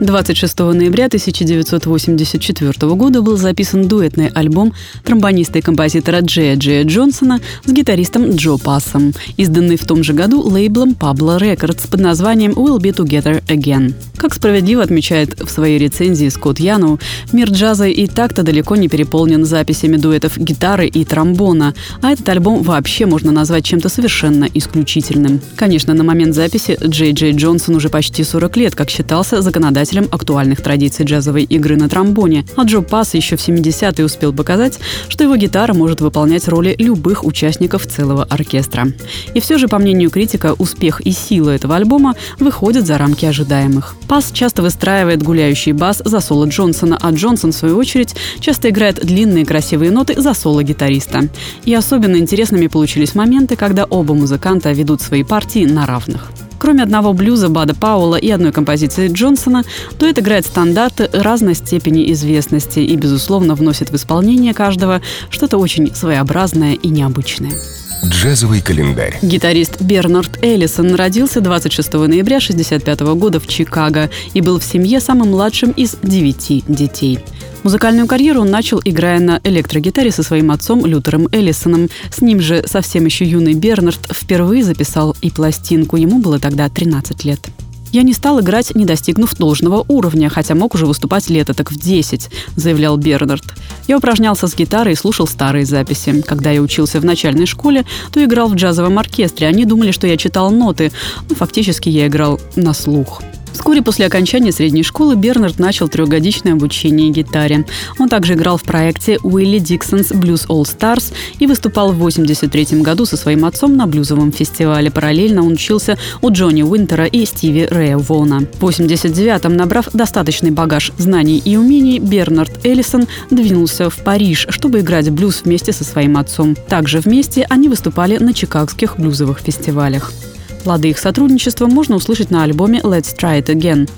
26 ноября 1984 года был записан дуэтный альбом тромбониста и композитора Джея Джея Джонсона с гитаристом Джо Пассом, изданный в том же году лейблом Pablo Records под названием «We'll Be Together Again». Как справедливо отмечает в своей рецензии Скотт Яну, мир джаза и так-то далеко не переполнен записями дуэтов гитары и тромбона, а этот альбом вообще можно назвать чем-то совершенно исключительным. Конечно, на момент записи Джей Джей Джонсон уже почти 40 лет, как считался законодателем представителем актуальных традиций джазовой игры на тромбоне, а Джо Пасс еще в 70-е успел показать, что его гитара может выполнять роли любых участников целого оркестра. И все же, по мнению критика, успех и сила этого альбома выходят за рамки ожидаемых. Пасс часто выстраивает гуляющий бас за соло Джонсона, а Джонсон, в свою очередь, часто играет длинные красивые ноты за соло гитариста. И особенно интересными получились моменты, когда оба музыканта ведут свои партии на равных. Кроме одного блюза Бада Пауэлла и одной композиции Джонсона, дуэт играет стандарты разной степени известности и, безусловно, вносит в исполнение каждого что-то очень своеобразное и необычное. Джазовый календарь. Гитарист Бернард Эллисон родился 26 ноября 1965 года в Чикаго и был в семье самым младшим из девяти детей. Музыкальную карьеру он начал, играя на электрогитаре со своим отцом Лютером Эллисоном. С ним же совсем еще юный Бернард впервые записал и пластинку. Ему было тогда 13 лет. «Я не стал играть, не достигнув должного уровня, хотя мог уже выступать лето так в 10», — заявлял Бернард. «Я упражнялся с гитарой и слушал старые записи. Когда я учился в начальной школе, то играл в джазовом оркестре. Они думали, что я читал ноты, но фактически я играл на слух». Вскоре после окончания средней школы Бернард начал трехгодичное обучение гитаре. Он также играл в проекте Уилли Диксонс Blues All Stars и выступал в 1983 году со своим отцом на блюзовом фестивале. Параллельно он учился у Джонни Уинтера и Стиви Рэя Вона. В 1989-м, набрав достаточный багаж знаний и умений, Бернард Эллисон двинулся в Париж, чтобы играть блюз вместе со своим отцом. Также вместе они выступали на чикагских блюзовых фестивалях. Плоды их сотрудничества можно услышать на альбоме «Let's Try It Again».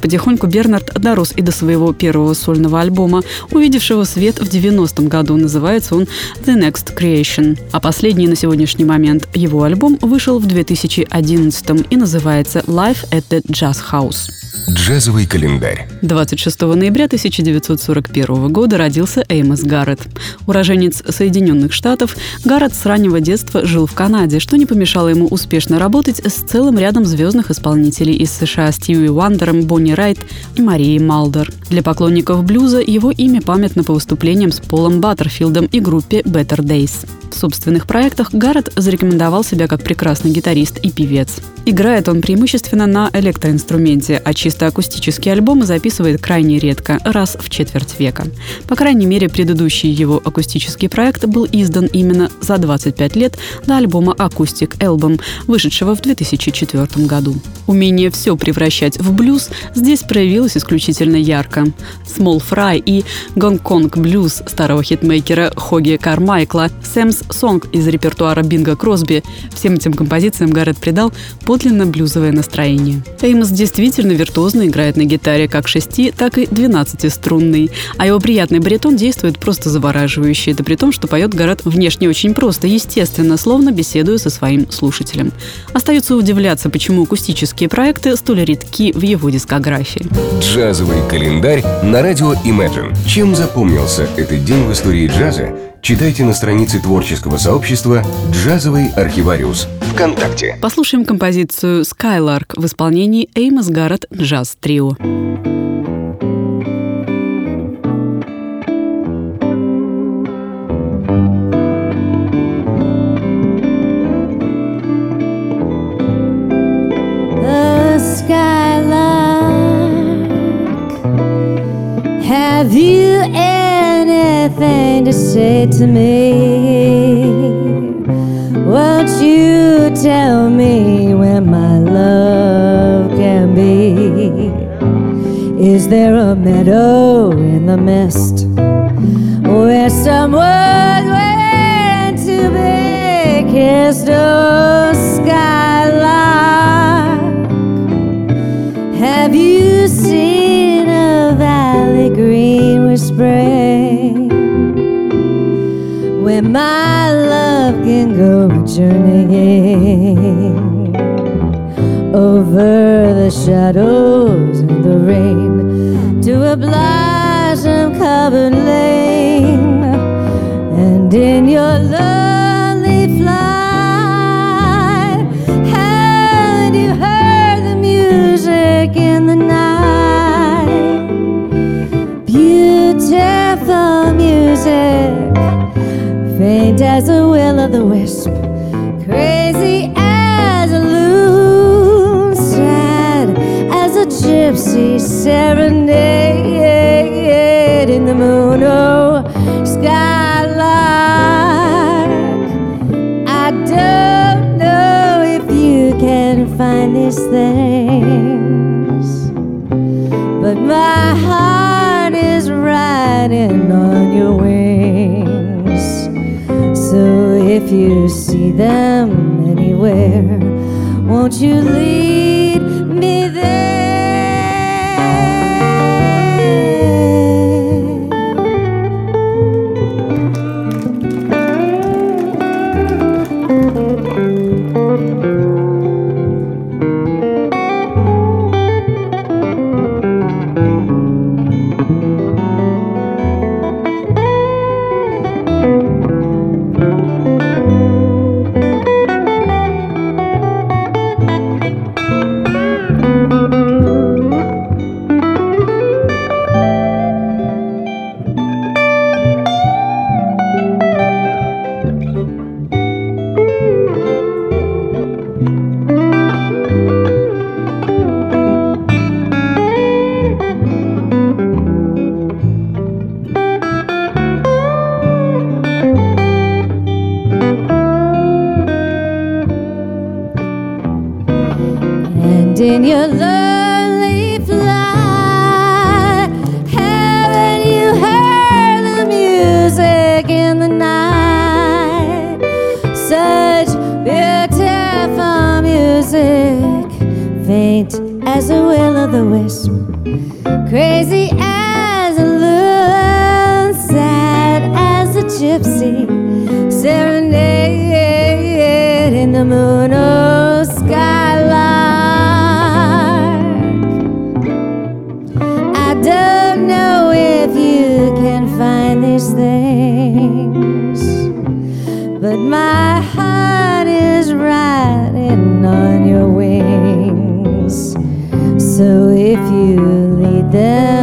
Потихоньку Бернард дорос и до своего первого сольного альбома, увидевшего свет в 90-м году. Называется он «The Next Creation». А последний на сегодняшний момент его альбом вышел в 2011 и называется «Live at the Jazz House». Джазовый календарь. 26 ноября 1941 года родился Эймос Гаррет. Уроженец Соединенных Штатов, Гаррет с раннего детства жил в Канаде, что не помешало ему успешно работать с целым рядом звездных исполнителей из США Стиви Уандером, Бонни Райт и Марией Малдер. Для поклонников блюза его имя памятно по выступлениям с Полом Баттерфилдом и группе Better Days. В собственных проектах Гаррет зарекомендовал себя как прекрасный гитарист и певец. Играет он преимущественно на электроинструменте, а чисто акустические альбомы записывает крайне редко, раз в четверть века. По крайней мере, предыдущий его акустический проект был издан именно за 25 лет до альбома «Acoustic Album», вышедшего в 2004 году. Умение все превращать в блюз здесь проявилось исключительно ярко. Small Fry и Гонконг блюз старого хитмейкера Хоги Кармайкла, Сэмс Сонг из репертуара Бинга Кросби. Всем этим композициям Гаррет придал подлинно блюзовое настроение. Эймос действительно виртуозно играет на гитаре как 6, так и 12-струнный, а его приятный баритон действует просто завораживающе. Это при том, что поет Гаррет внешне очень просто, естественно, словно беседуя со своим слушателем. Остается удивляться, почему акустические проекты столь редки в его дискографии. Джазовый календарь на радио Imagine. Чем запомнился этот день в истории джаза, читайте на странице творческого сообщества «Джазовый архивариус» ВКонтакте. Послушаем композицию «Skylark» в исполнении Эймос Гаррет Джаз Трио. Have you anything to say to me? Won't you tell me where Is there a meadow in the mist where someone's waiting to be kissed? A skylark, have you seen a valley green with spring where my love can go journeying over? The shadows and the rain to a blossom covered lane, and in your lonely flight, had you heard the music in the night? Beautiful music faint as a will o' the wisp, crazy gypsy serenade in the moon. Oh, skylark, I don't know if you can find these things, but my heart is riding on your wings. So if you see them anywhere, won't you lead Haven't you heard the music in the night? Such beautiful music, faint as a will o' the wisp, crazy you lead them